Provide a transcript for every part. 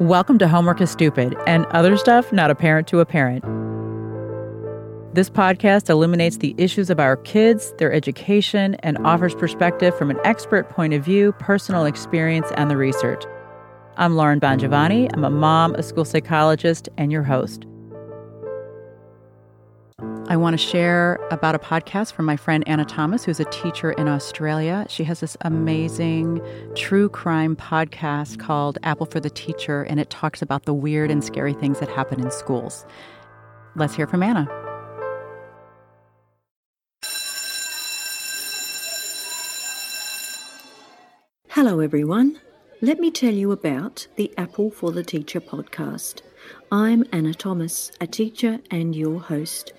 Welcome to Homework is Stupid and other stuff not apparent to a parent. This podcast illuminates the issues of our kids, their education, and offers perspective from an expert point of view, personal experience, and the research. I'm Lauren Bongiovanni. I'm a mom, a school psychologist, and your host. I want to share about a podcast from my friend Anna Thomas, who's a teacher in Australia. She has this amazing true crime podcast called Apple for the Teacher, and it talks about the weird and scary things that happen in schools. Let's hear from Anna. Hello, everyone. Let me tell you about the Apple for the Teacher podcast. I'm Anna Thomas, a teacher and your host.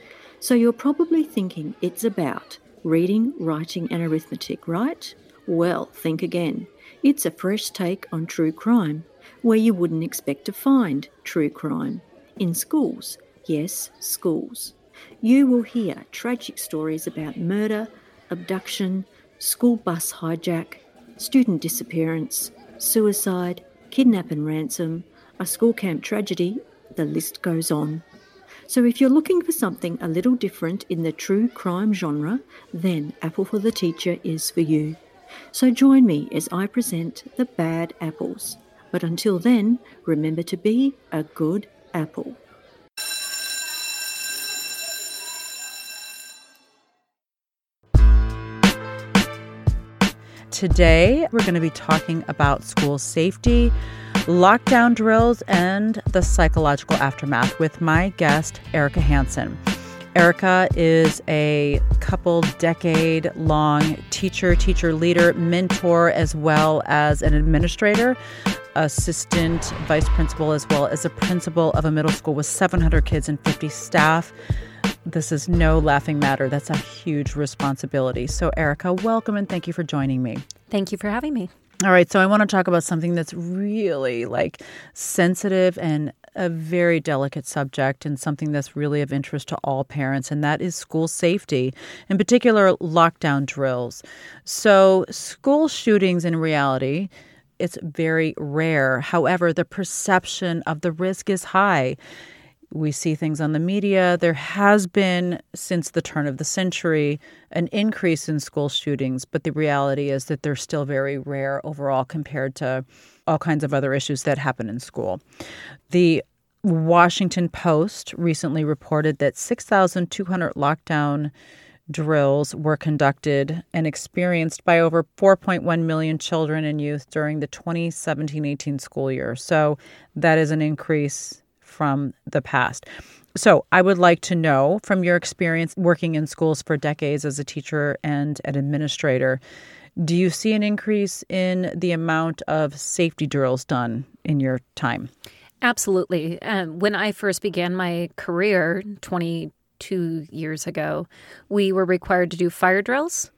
So you're probably thinking it's about reading, writing, and arithmetic, right? Well, think again. It's a fresh take on true crime, where you wouldn't expect to find true crime. In schools, yes, schools. You will hear tragic stories about murder, abduction, school bus hijack, student disappearance, suicide, kidnap and ransom, a school camp tragedy, the list goes on. So if you're looking for something a little different in the true crime genre, then Apple for the Teacher is for you. So join me as I present the bad apples. But until then, remember to be a good apple. Today, we're going to be talking about school safety lockdown drills, and the psychological aftermath with my guest, Erica Hansen. Erica is a couple decade long teacher, teacher leader, mentor, as well as an administrator, assistant vice principal, as well as a principal of a middle school with 700 kids and 50 staff. This is no laughing matter. That's a huge responsibility. So, Erica, welcome and thank you for joining me. Thank you for having me. All right, so I want to talk about something that's really like sensitive and a very delicate subject and something that's really of interest to all parents, and that is school safety, in particular, lockdown drills. So, school shootings in reality, it's very rare. However, the perception of the risk is high we see things on the media. There has been, since the turn of the century, an increase in school shootings, but the reality is that they're still very rare overall compared to all kinds of other issues that happen in school. The Washington Post recently reported that 6,200 lockdown drills were conducted and experienced by over 4.1 million children and youth during the 2017 18 school year. So that is an increase from the past. So, I would like to know from your experience working in schools for decades as a teacher and an administrator, do you see an increase in the amount of safety drills done in your time? Absolutely. Um, when I first began my career 22 years ago, we were required to do fire drills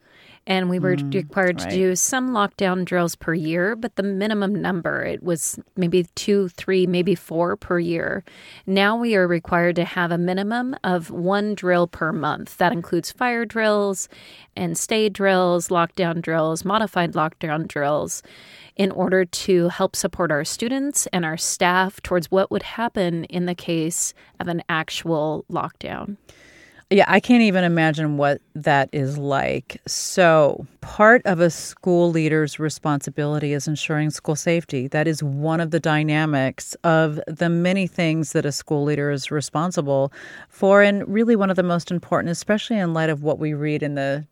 and we were mm, required right. to do some lockdown drills per year, but the minimum number it was maybe two, three, maybe four per year. Now we are required to have a minimum of one drill per month. That includes fire drills and stay drills, lockdown drills, modified lockdown drills in order to help support our students and our staff towards what would happen in the case of an actual lockdown. Yeah, I can't even imagine what that is like. So, part of a school leader's responsibility is ensuring school safety. That is one of the dynamics of the many things that a school leader is responsible for, and really one of the most important, especially in light of what we read in the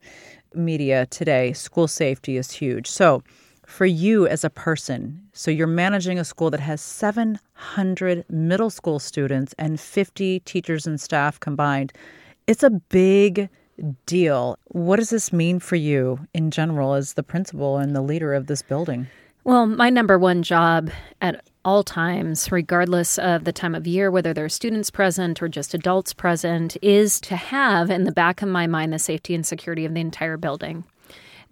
media today. School safety is huge. So, for you as a person, so you're managing a school that has 700 middle school students and 50 teachers and staff combined it's a big deal. What does this mean for you in general as the principal and the leader of this building? Well, my number one job at all times, regardless of the time of year, whether there are students present or just adults present, is to have in the back of my mind the safety and security of the entire building.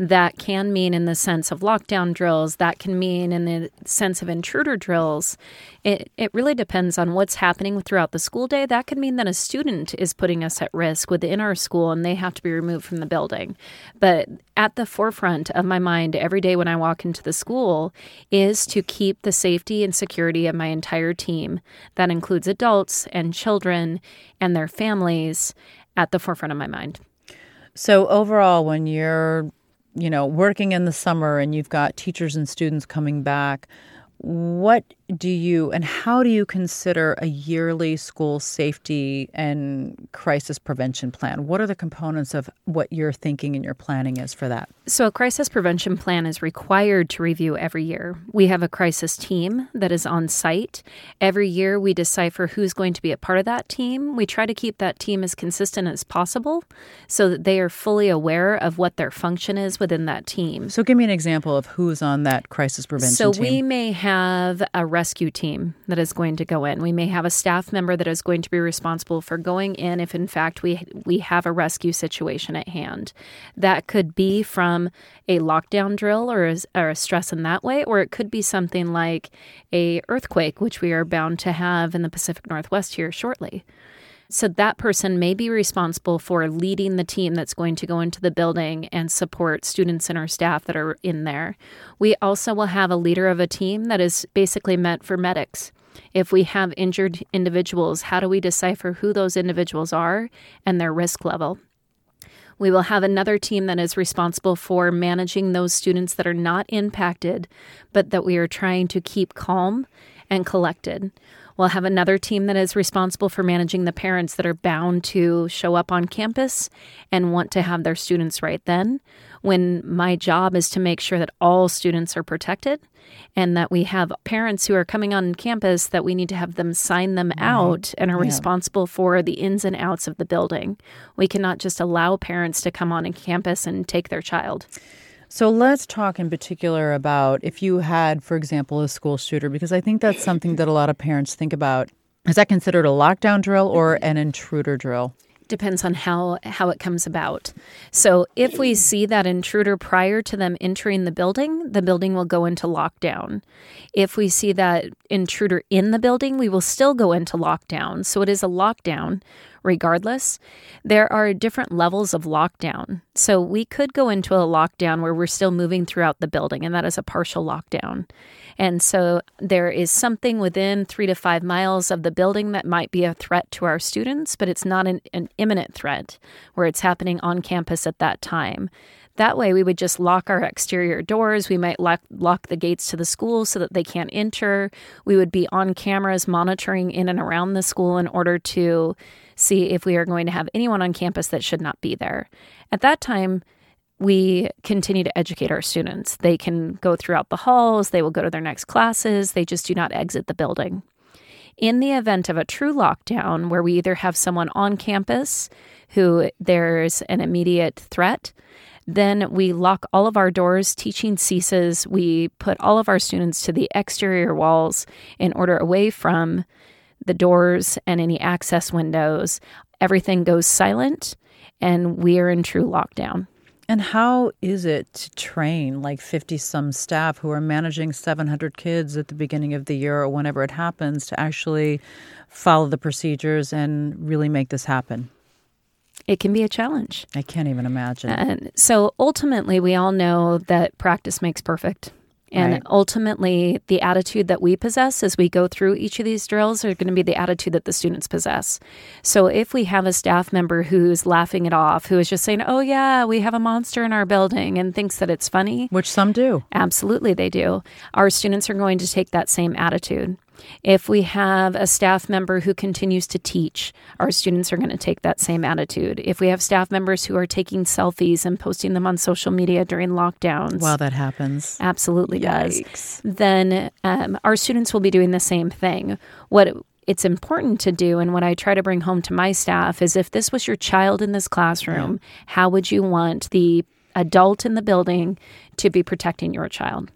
That can mean in the sense of lockdown drills, that can mean in the sense of intruder drills. It, it really depends on what's happening throughout the school day. That could mean that a student is putting us at risk within our school and they have to be removed from the building. But at the forefront of my mind every day when I walk into the school is to keep the safety and security of my entire team. That includes adults and children and their families at the forefront of my mind. So overall when you're you know working in the summer and you've got teachers and students coming back what do you and how do you consider a yearly school safety and crisis prevention plan? What are the components of what your thinking and your planning is for that? So, a crisis prevention plan is required to review every year. We have a crisis team that is on site. Every year, we decipher who's going to be a part of that team. We try to keep that team as consistent as possible so that they are fully aware of what their function is within that team. So, give me an example of who's on that crisis prevention so team. we may have a rescue team that is going to go in. We may have a staff member that is going to be responsible for going in if in fact we we have a rescue situation at hand. That could be from a lockdown drill or a, or a stress in that way or it could be something like a earthquake which we are bound to have in the Pacific Northwest here shortly. So that person may be responsible for leading the team that's going to go into the building and support students and our staff that are in there. We also will have a leader of a team that is basically meant for medics. If we have injured individuals, how do we decipher who those individuals are and their risk level? We will have another team that is responsible for managing those students that are not impacted, but that we are trying to keep calm and collected. We'll have another team that is responsible for managing the parents that are bound to show up on campus and want to have their students right then. When my job is to make sure that all students are protected and that we have parents who are coming on campus that we need to have them sign them out and are yeah. responsible for the ins and outs of the building. We cannot just allow parents to come on campus and take their child. So let's talk in particular about if you had, for example, a school shooter, because I think that's something that a lot of parents think about. Is that considered a lockdown drill or an intruder drill? depends on how how it comes about. So if we see that intruder prior to them entering the building, the building will go into lockdown. If we see that intruder in the building, we will still go into lockdown. So it is a lockdown regardless. There are different levels of lockdown. So we could go into a lockdown where we're still moving throughout the building, and that is a partial lockdown. And so there is something within three to five miles of the building that might be a threat to our students, but it's not an, an imminent threat where it's happening on campus at that time. That way, we would just lock our exterior doors. We might lock, lock the gates to the school so that they can't enter. We would be on cameras monitoring in and around the school in order to see if we are going to have anyone on campus that should not be there. At that time, we continue to educate our students. They can go throughout the halls, they will go to their next classes, they just do not exit the building. In the event of a true lockdown, where we either have someone on campus who there's an immediate threat, then we lock all of our doors, teaching ceases. We put all of our students to the exterior walls in order away from the doors and any access windows. Everything goes silent, and we are in true lockdown. And how is it to train like 50 some staff who are managing 700 kids at the beginning of the year or whenever it happens to actually follow the procedures and really make this happen? It can be a challenge. I can't even imagine. And so ultimately, we all know that practice makes perfect. And right. ultimately, the attitude that we possess as we go through each of these drills are going to be the attitude that the students possess. So if we have a staff member who's laughing it off, who is just saying, oh, yeah, we have a monster in our building and thinks that it's funny, which some do. Absolutely, they do. Our students are going to take that same attitude. If we have a staff member who continues to teach, our students are going to take that same attitude. If we have staff members who are taking selfies and posting them on social media during lockdowns, while that happens, absolutely Yikes. does, then um, our students will be doing the same thing. What it's important to do and what I try to bring home to my staff is if this was your child in this classroom, yeah. how would you want the adult in the building to be protecting your child?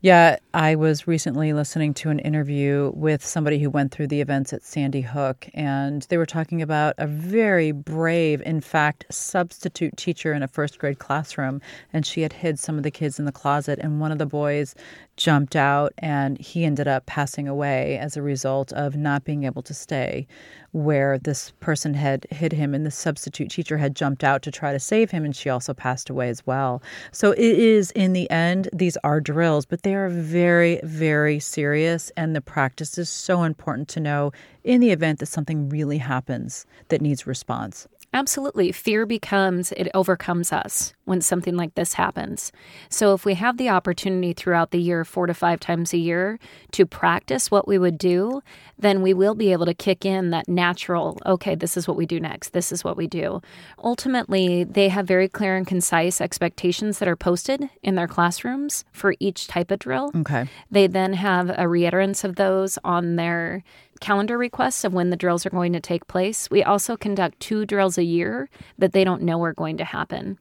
Yeah, I was recently listening to an interview with somebody who went through the events at Sandy Hook, and they were talking about a very brave, in fact, substitute teacher in a first grade classroom. And she had hid some of the kids in the closet, and one of the boys jumped out, and he ended up passing away as a result of not being able to stay where this person had hid him, and the substitute teacher had jumped out to try to save him, and she also passed away as well. So it is, in the end, these are drills, but they are very, very serious, and the practice is so important to know in the event that something really happens that needs response. Absolutely. Fear becomes, it overcomes us when something like this happens. So, if we have the opportunity throughout the year, four to five times a year, to practice what we would do, then we will be able to kick in that natural, okay, this is what we do next. This is what we do. Ultimately, they have very clear and concise expectations that are posted in their classrooms for each type of drill. Okay. They then have a reiterance of those on their calendar requests of when the drills are going to take place. We also conduct two drills a year that they don't know are going to happen.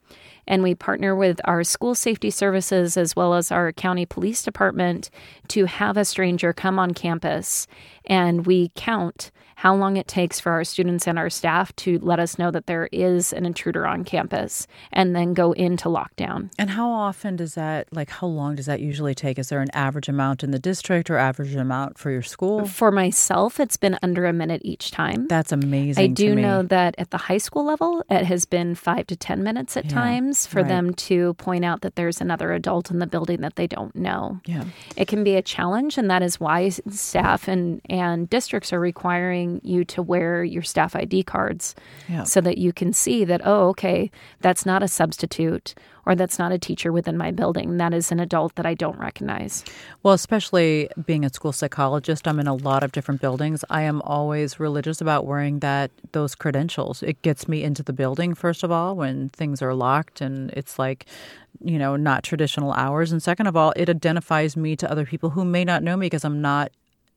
And we partner with our school safety services as well as our county police department to have a stranger come on campus and we count how long it takes for our students and our staff to let us know that there is an intruder on campus and then go into lockdown. And how often does that, like, how long does that usually take? Is there an average amount in the district or average amount for your school? For myself, it's been under a minute each time. That's amazing. I do know that at the high school level, it has been five to 10 minutes at yeah, times for right. them to point out that there's another adult in the building that they don't know. Yeah. It can be a challenge, and that is why staff and, and districts are requiring you to wear your staff ID cards yeah. so that you can see that, oh, okay, that's not a substitute or that's not a teacher within my building. That is an adult that I don't recognize. Well, especially being a school psychologist, I'm in a lot of different buildings. I am always religious about wearing that those credentials. It gets me into the building first of all when things are locked and it's like you know, not traditional hours. And second of all, it identifies me to other people who may not know me because I'm not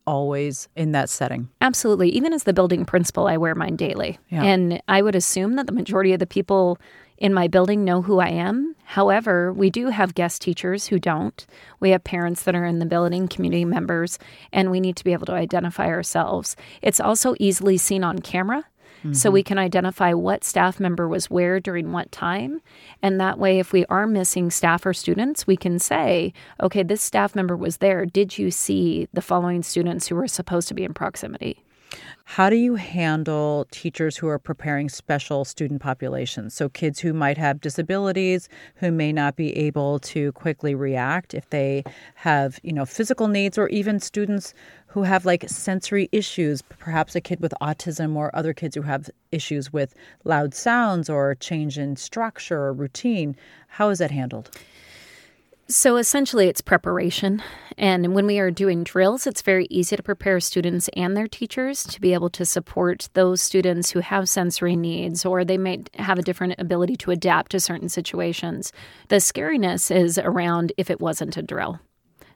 always in that setting. Absolutely. Even as the building principal, I wear mine daily. Yeah. And I would assume that the majority of the people in my building know who I am. However, we do have guest teachers who don't. We have parents that are in the building, community members, and we need to be able to identify ourselves. It's also easily seen on camera. Mm-hmm. So we can identify what staff member was where during what time. And that way, if we are missing staff or students, we can say, okay, this staff member was there. Did you see the following students who were supposed to be in proximity? How do you handle teachers who are preparing special student populations? So, kids who might have disabilities, who may not be able to quickly react if they have, you know, physical needs, or even students who have like sensory issues, perhaps a kid with autism or other kids who have issues with loud sounds or change in structure or routine. How is that handled? So essentially, it's preparation. And when we are doing drills, it's very easy to prepare students and their teachers to be able to support those students who have sensory needs or they may have a different ability to adapt to certain situations. The scariness is around if it wasn't a drill.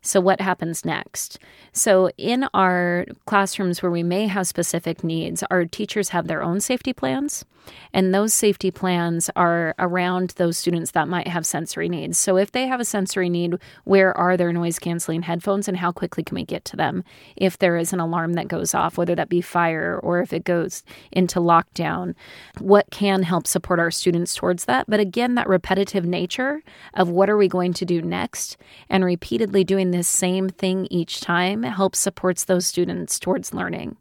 So, what happens next? So, in our classrooms where we may have specific needs, our teachers have their own safety plans. And those safety plans are around those students that might have sensory needs. So, if they have a sensory need, where are their noise canceling headphones and how quickly can we get to them? If there is an alarm that goes off, whether that be fire or if it goes into lockdown, what can help support our students towards that? But again, that repetitive nature of what are we going to do next and repeatedly doing this same thing each time helps supports those students towards learning.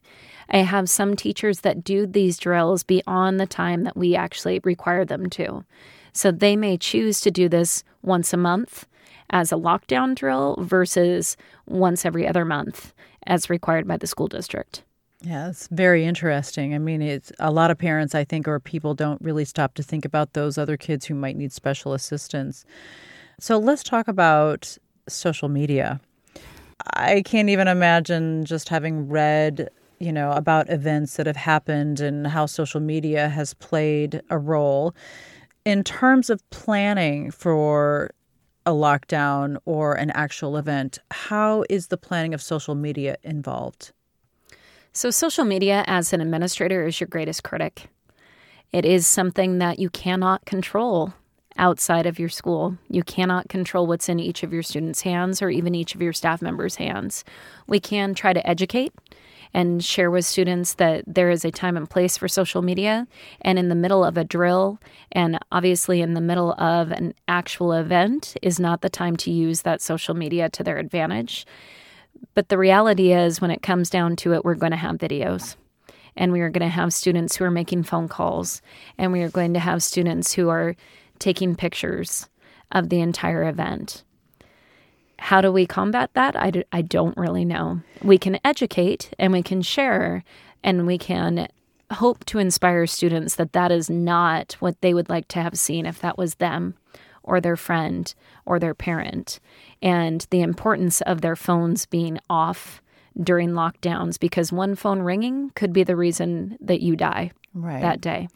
I have some teachers that do these drills beyond the time that we actually require them to. So they may choose to do this once a month as a lockdown drill versus once every other month as required by the school district. Yeah, it's very interesting. I mean, it's a lot of parents, I think, or people don't really stop to think about those other kids who might need special assistance. So let's talk about social media. I can't even imagine just having read you know, about events that have happened and how social media has played a role. In terms of planning for a lockdown or an actual event, how is the planning of social media involved? So, social media as an administrator is your greatest critic. It is something that you cannot control outside of your school. You cannot control what's in each of your students' hands or even each of your staff members' hands. We can try to educate and share with students that there is a time and place for social media. And in the middle of a drill, and obviously in the middle of an actual event, is not the time to use that social media to their advantage. But the reality is, when it comes down to it, we're going to have videos. And we are going to have students who are making phone calls. And we are going to have students who are taking pictures of the entire event. How do we combat that? I d- I don't really know. We can educate and we can share and we can hope to inspire students that that is not what they would like to have seen if that was them or their friend or their parent. And the importance of their phones being off during lockdowns because one phone ringing could be the reason that you die right. that day.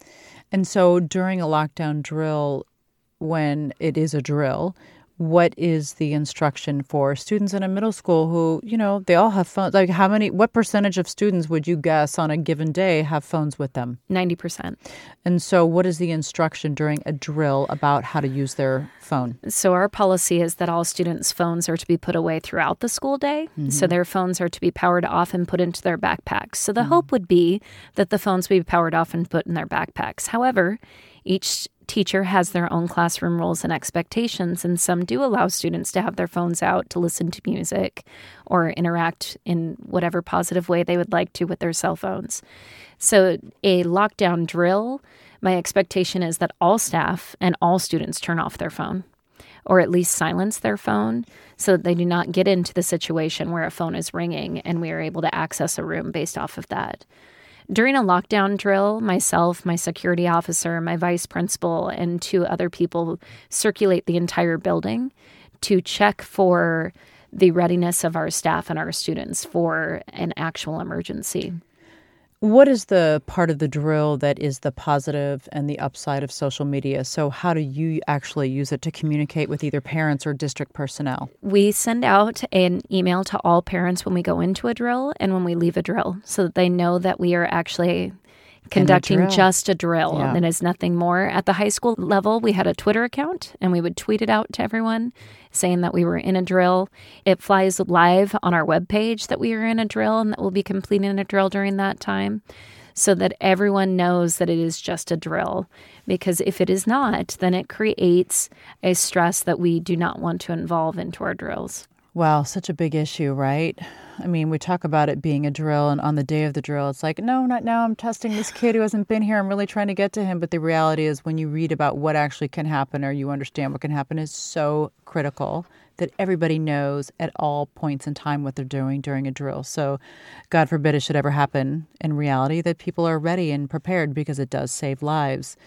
And so during a lockdown drill, when it is a drill, what is the instruction for students in a middle school who, you know, they all have phones? Like, how many, what percentage of students would you guess on a given day have phones with them? 90%. And so, what is the instruction during a drill about how to use their phone? So, our policy is that all students' phones are to be put away throughout the school day. Mm-hmm. So, their phones are to be powered off and put into their backpacks. So, the mm-hmm. hope would be that the phones be powered off and put in their backpacks. However, each teacher has their own classroom rules and expectations, and some do allow students to have their phones out to listen to music or interact in whatever positive way they would like to with their cell phones. So, a lockdown drill, my expectation is that all staff and all students turn off their phone or at least silence their phone so that they do not get into the situation where a phone is ringing and we are able to access a room based off of that. During a lockdown drill, myself, my security officer, my vice principal, and two other people circulate the entire building to check for the readiness of our staff and our students for an actual emergency. What is the part of the drill that is the positive and the upside of social media? So, how do you actually use it to communicate with either parents or district personnel? We send out an email to all parents when we go into a drill and when we leave a drill so that they know that we are actually conducting a just a drill yeah. and is nothing more. At the high school level, we had a Twitter account and we would tweet it out to everyone saying that we were in a drill. It flies live on our webpage that we are in a drill and that we'll be completing a drill during that time so that everyone knows that it is just a drill. Because if it is not, then it creates a stress that we do not want to involve into our drills. Wow, such a big issue, right? I mean, we talk about it being a drill, and on the day of the drill, it's like, no, not now. I'm testing this kid who hasn't been here. I'm really trying to get to him. But the reality is, when you read about what actually can happen or you understand what can happen, is so critical that everybody knows at all points in time what they're doing during a drill. So, God forbid it should ever happen in reality, that people are ready and prepared because it does save lives.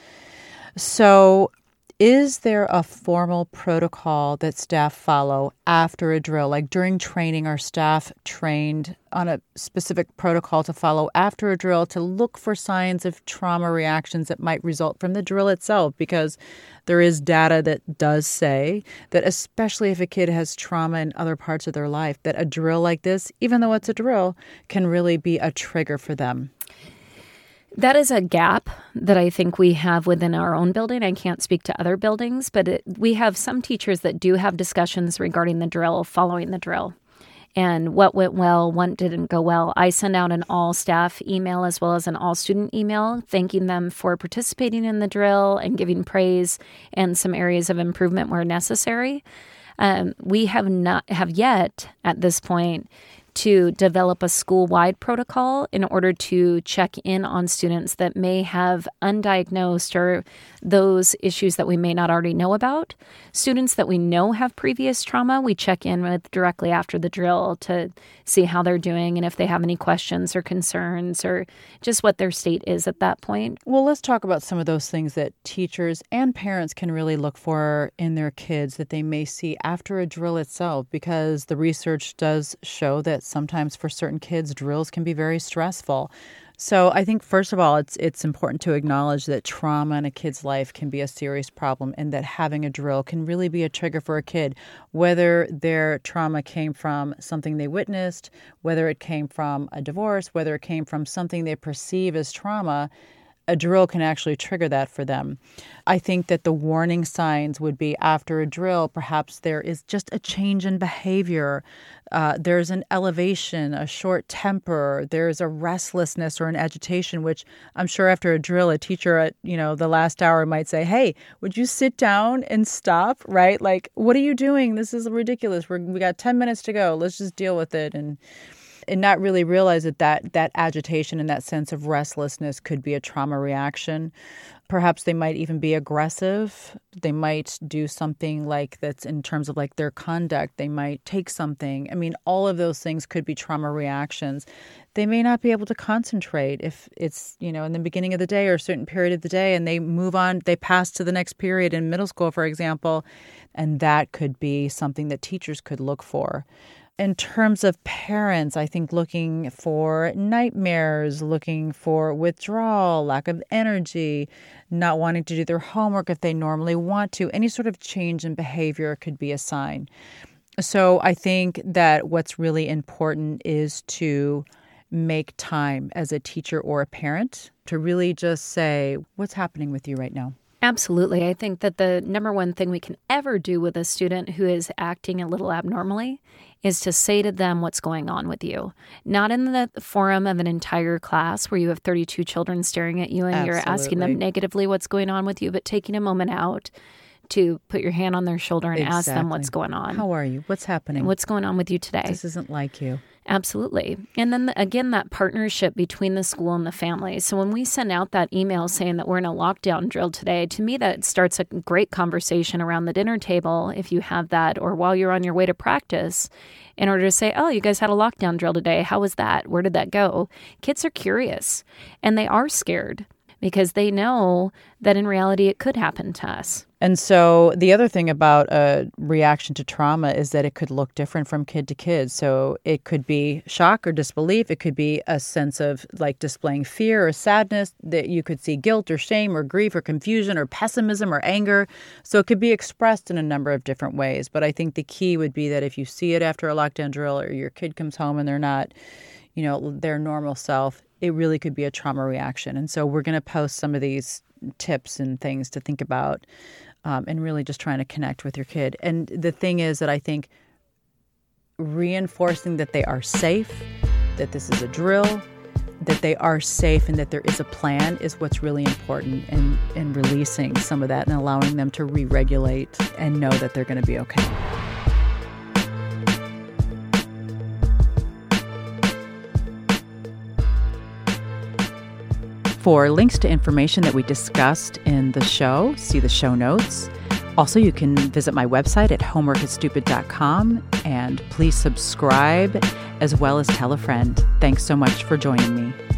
So, is there a formal protocol that staff follow after a drill? Like during training, are staff trained on a specific protocol to follow after a drill to look for signs of trauma reactions that might result from the drill itself? Because there is data that does say that, especially if a kid has trauma in other parts of their life, that a drill like this, even though it's a drill, can really be a trigger for them. That is a gap that I think we have within our own building. I can't speak to other buildings, but it, we have some teachers that do have discussions regarding the drill, following the drill, and what went well, what didn't go well. I send out an all staff email as well as an all student email thanking them for participating in the drill and giving praise and some areas of improvement where necessary. Um, we have not have yet at this point to develop a school wide protocol in order to check in on students that may have undiagnosed or those issues that we may not already know about. Students that we know have previous trauma, we check in with directly after the drill to see how they're doing and if they have any questions or concerns or just what their state is at that point. Well, let's talk about some of those things that teachers and parents can really look for in their kids that they may see after a drill itself because the research does show that sometimes for certain kids, drills can be very stressful. So I think first of all, it's it's important to acknowledge that trauma in a kid's life can be a serious problem, and that having a drill can really be a trigger for a kid, whether their trauma came from something they witnessed, whether it came from a divorce, whether it came from something they perceive as trauma a drill can actually trigger that for them. I think that the warning signs would be after a drill, perhaps there is just a change in behavior. Uh, there's an elevation, a short temper, there's a restlessness or an agitation, which I'm sure after a drill, a teacher at you know the last hour might say, "Hey, would you sit down and stop?" Right? Like, what are you doing? This is ridiculous. We're, we got ten minutes to go. Let's just deal with it and and not really realize that, that that agitation and that sense of restlessness could be a trauma reaction. Perhaps they might even be aggressive. They might do something like that's in terms of like their conduct. They might take something. I mean, all of those things could be trauma reactions. They may not be able to concentrate if it's, you know, in the beginning of the day or a certain period of the day and they move on, they pass to the next period in middle school, for example. And that could be something that teachers could look for in terms of parents, I think looking for nightmares, looking for withdrawal, lack of energy, not wanting to do their homework if they normally want to, any sort of change in behavior could be a sign. So I think that what's really important is to make time as a teacher or a parent to really just say, What's happening with you right now? Absolutely. I think that the number one thing we can ever do with a student who is acting a little abnormally is to say to them what's going on with you. Not in the forum of an entire class where you have 32 children staring at you and Absolutely. you're asking them negatively what's going on with you, but taking a moment out to put your hand on their shoulder and exactly. ask them what's going on. How are you? What's happening? What's going on with you today? This isn't like you. Absolutely. And then the, again, that partnership between the school and the family. So when we send out that email saying that we're in a lockdown drill today, to me, that starts a great conversation around the dinner table if you have that, or while you're on your way to practice, in order to say, oh, you guys had a lockdown drill today. How was that? Where did that go? Kids are curious and they are scared because they know that in reality it could happen to us. And so the other thing about a reaction to trauma is that it could look different from kid to kid. So it could be shock or disbelief. It could be a sense of like displaying fear or sadness that you could see guilt or shame or grief or confusion or pessimism or anger. So it could be expressed in a number of different ways. But I think the key would be that if you see it after a lockdown drill or your kid comes home and they're not, you know, their normal self, it really could be a trauma reaction. And so we're going to post some of these tips and things to think about um, and really just trying to connect with your kid. And the thing is that I think reinforcing that they are safe, that this is a drill, that they are safe and that there is a plan is what's really important in, in releasing some of that and allowing them to re regulate and know that they're going to be okay. For links to information that we discussed in the show, see the show notes. Also, you can visit my website at homeworkisstupid.com and please subscribe as well as tell a friend. Thanks so much for joining me.